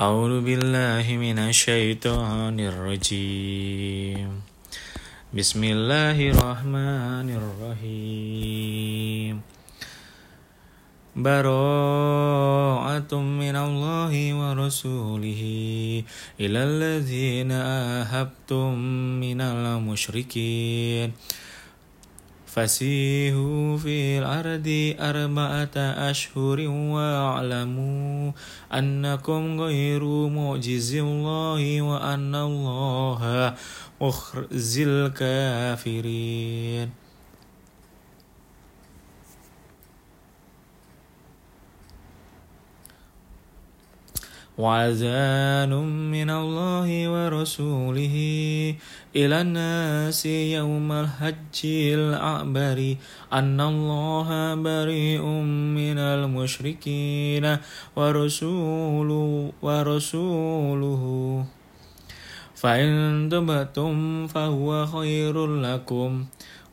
أعوذ بالله من الشيطان الرجيم. بسم الله الرحمن الرحيم. براءة من الله ورسوله إلى الذين آهبتم من المشركين. فسيحوا في الأرض أربعة أشهر واعلموا أنكم غير معجز الله وأن الله مخزي الكافرين وعزان من الله ورسوله إلى الناس يوم الحج الأكبر أن الله بريء من المشركين ورسول ورسوله فإن تبتم فهو خير لكم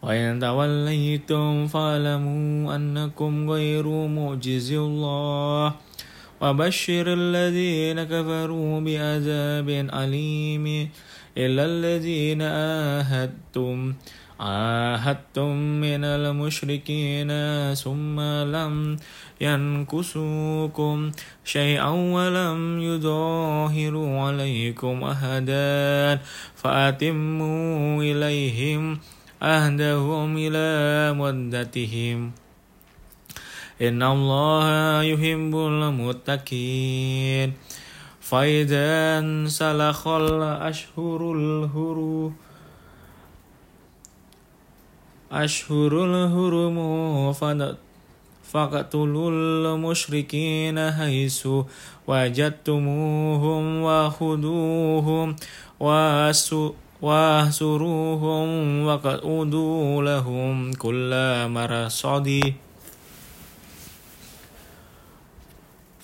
وإن توليتم فاعلموا أنكم غير معجز الله وبشر الذين كفروا بعذاب أليم إلا الذين آهدتم. عاهدتم من المشركين ثم لم ينكسوكم شيئا ولم يظاهروا عليكم أحدا. فأتموا إليهم أهدهم إلى مدتهم. إن الله يحب المتقين فإذا انسلخ الأشهر الهرو أشهر الهرم فاقتلوا المشركين حيث وجدتموهم وخذوهم واهسروهم وقعدوا لهم كل مرصد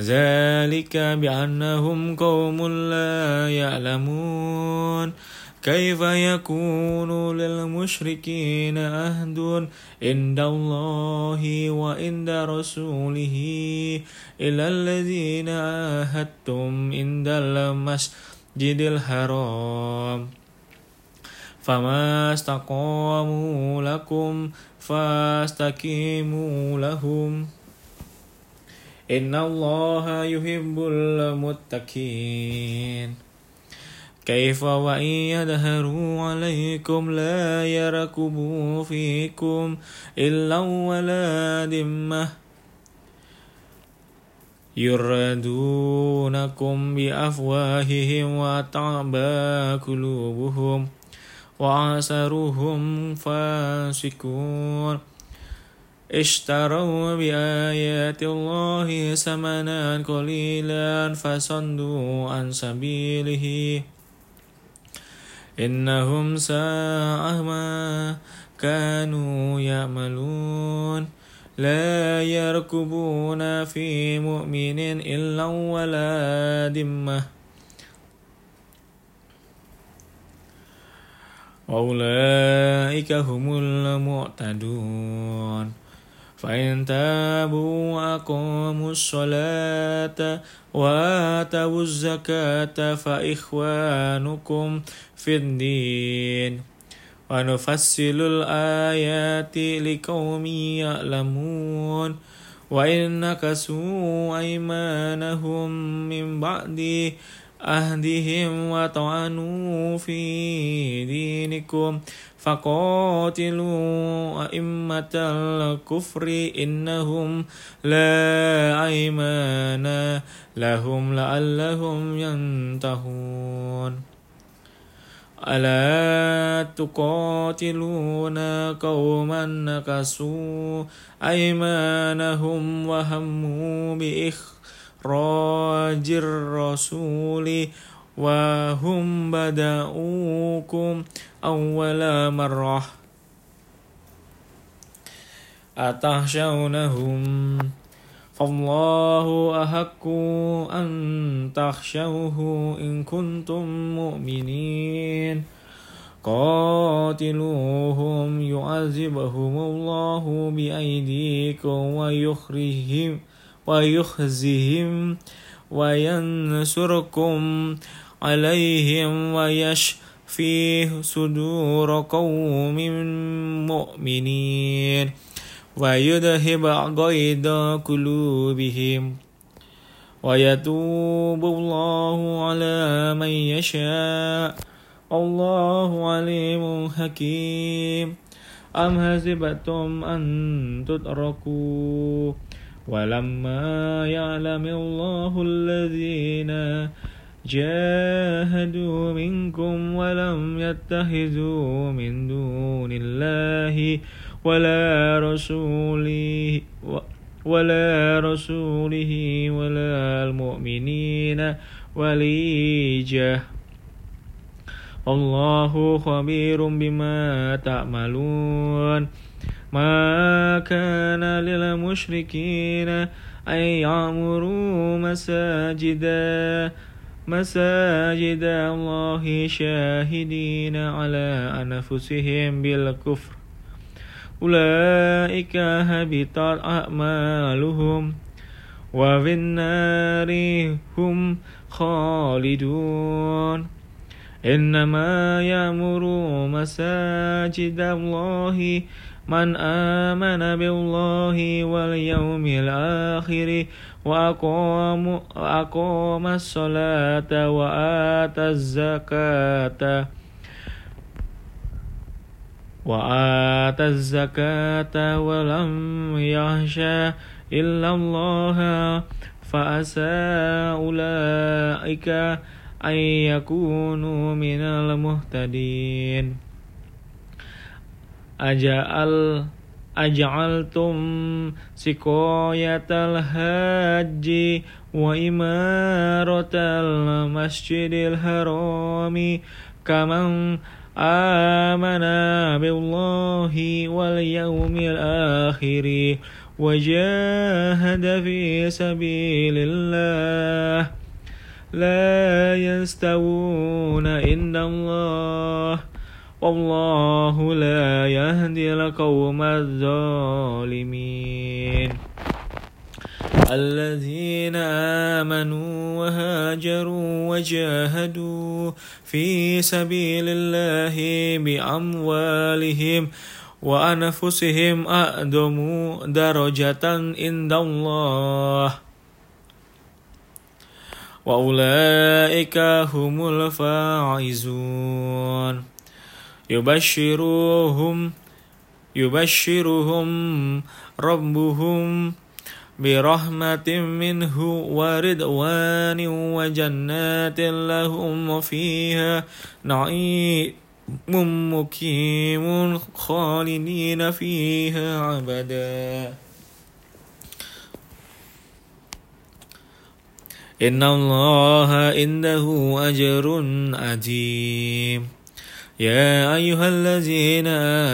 ذلك بأنهم قوم لا يعلمون. كيف يكون للمشركين عهد عند الله وعند رسوله إلى الذين عاهدتم عند المسجد الحرام؟ فما استقاموا لكم فاستقيموا لهم. إن الله يحب المتقين. كيف وإن يظهروا عليكم لا يركبوا فيكم إلا ولا ذمة يردونكم بأفواههم وتعبى قلوبهم وعسرهم فاسقون. اشتروا بآيات الله ثمنا قليلا فصدوا عن سبيله. إنهم ساء ما كانوا يعملون. لا يركبون في مؤمن إلا ولا ذمة. وأولئك هم المعتدون. فإن تابوا وأقاموا الصلاة وآتوا الزكاة فإخوانكم في الدين. ونفصل الآيات لقوم يعلمون. وإن نكسوا أيمانهم من بعد أهدهم وطعنوا في دينكم فقاتلوا أئمة الكفر إنهم لا أيمان لهم لعلهم ينتهون. ألا تقاتلون قوما نكسوا أيمانهم وهموا بإخ إخراج الرسول وهم بدأوكم أول مرة أتخشونهم؟ فالله أحق أن تخشوه إن كنتم مؤمنين. قاتلوهم يعذبهم الله بأيديكم ويخرجهم ويخزهم وينصركم عليهم ويشفي صدور قوم مؤمنين ويذهب غيظ قلوبهم ويتوب الله على من يشاء. الله عليم حكيم. أم حسبتم أن تتركوا؟ ولما يعلم الله الذين جاهدوا منكم ولم يتخذوا من دون الله ولا رسوله ولا رسوله ولا المؤمنين وليجة. الله خبير بما تعملون. ما كان للمشركين أن يعمروا مساجدا مساجد الله شاهدين على أنفسهم بالكفر. أولئك هبطت أعمالهم وفي النار هم خالدون. إنما يأمر مساجد الله من آمن بالله واليوم الآخر وأقام, وأقام الصلاة وآتى الزكاة. وآتى الزكاة ولم يخشى إلا الله فأسى أولئك أن يكونوا من المهتدين. أجعل أجعلتم سقاية الحج وإمارة المسجد الحرام كمن آمن بالله واليوم الآخر وجاهد في سبيل الله لا يستوون عند الله والله لا يهدي القوم الظالمين. الذين آمنوا وهاجروا وجاهدوا في سبيل الله بأموالهم وأنفسهم أقدم درجة عند الله. وأولئك هم الفائزون. يبشرهم يبشرهم ربهم برحمة منه ورضوان وجنات لهم فيها نعيم مقيم خالدين فيها أبدا. إن الله عنده أجر عظيم. يا أيها الذين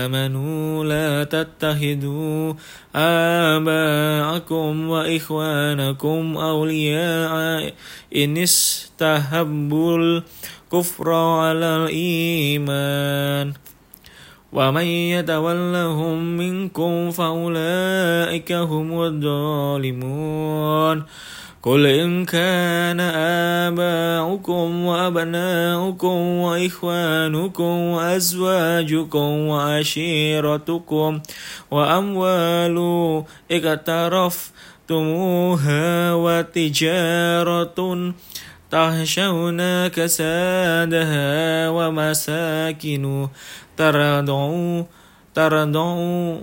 آمنوا لا تتخذوا آباءكم وإخوانكم أولياء إن استحبوا الكفر على الإيمان ومن يتولهم منكم فأولئك هم الظالمون قل إن كان آباؤكم وأبناؤكم وإخوانكم وأزواجكم وعشيرتكم وأموال اقترفتموها وتجارة تخشون كسادها ومساكن ترضون ترضون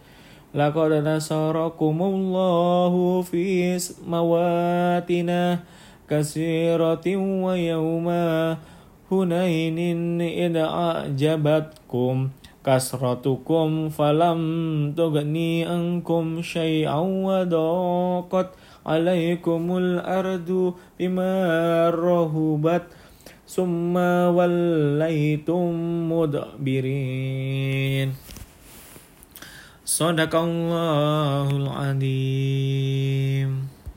لقد نصركم الله في مواتنا كثيرة ويوم هنين إذ أعجبتكم كسرتكم فلم تغني عنكم شيئا وضاقت عليكم الأرض بما رهبت ثم وليتم مدبرين. صدق الله العظيم.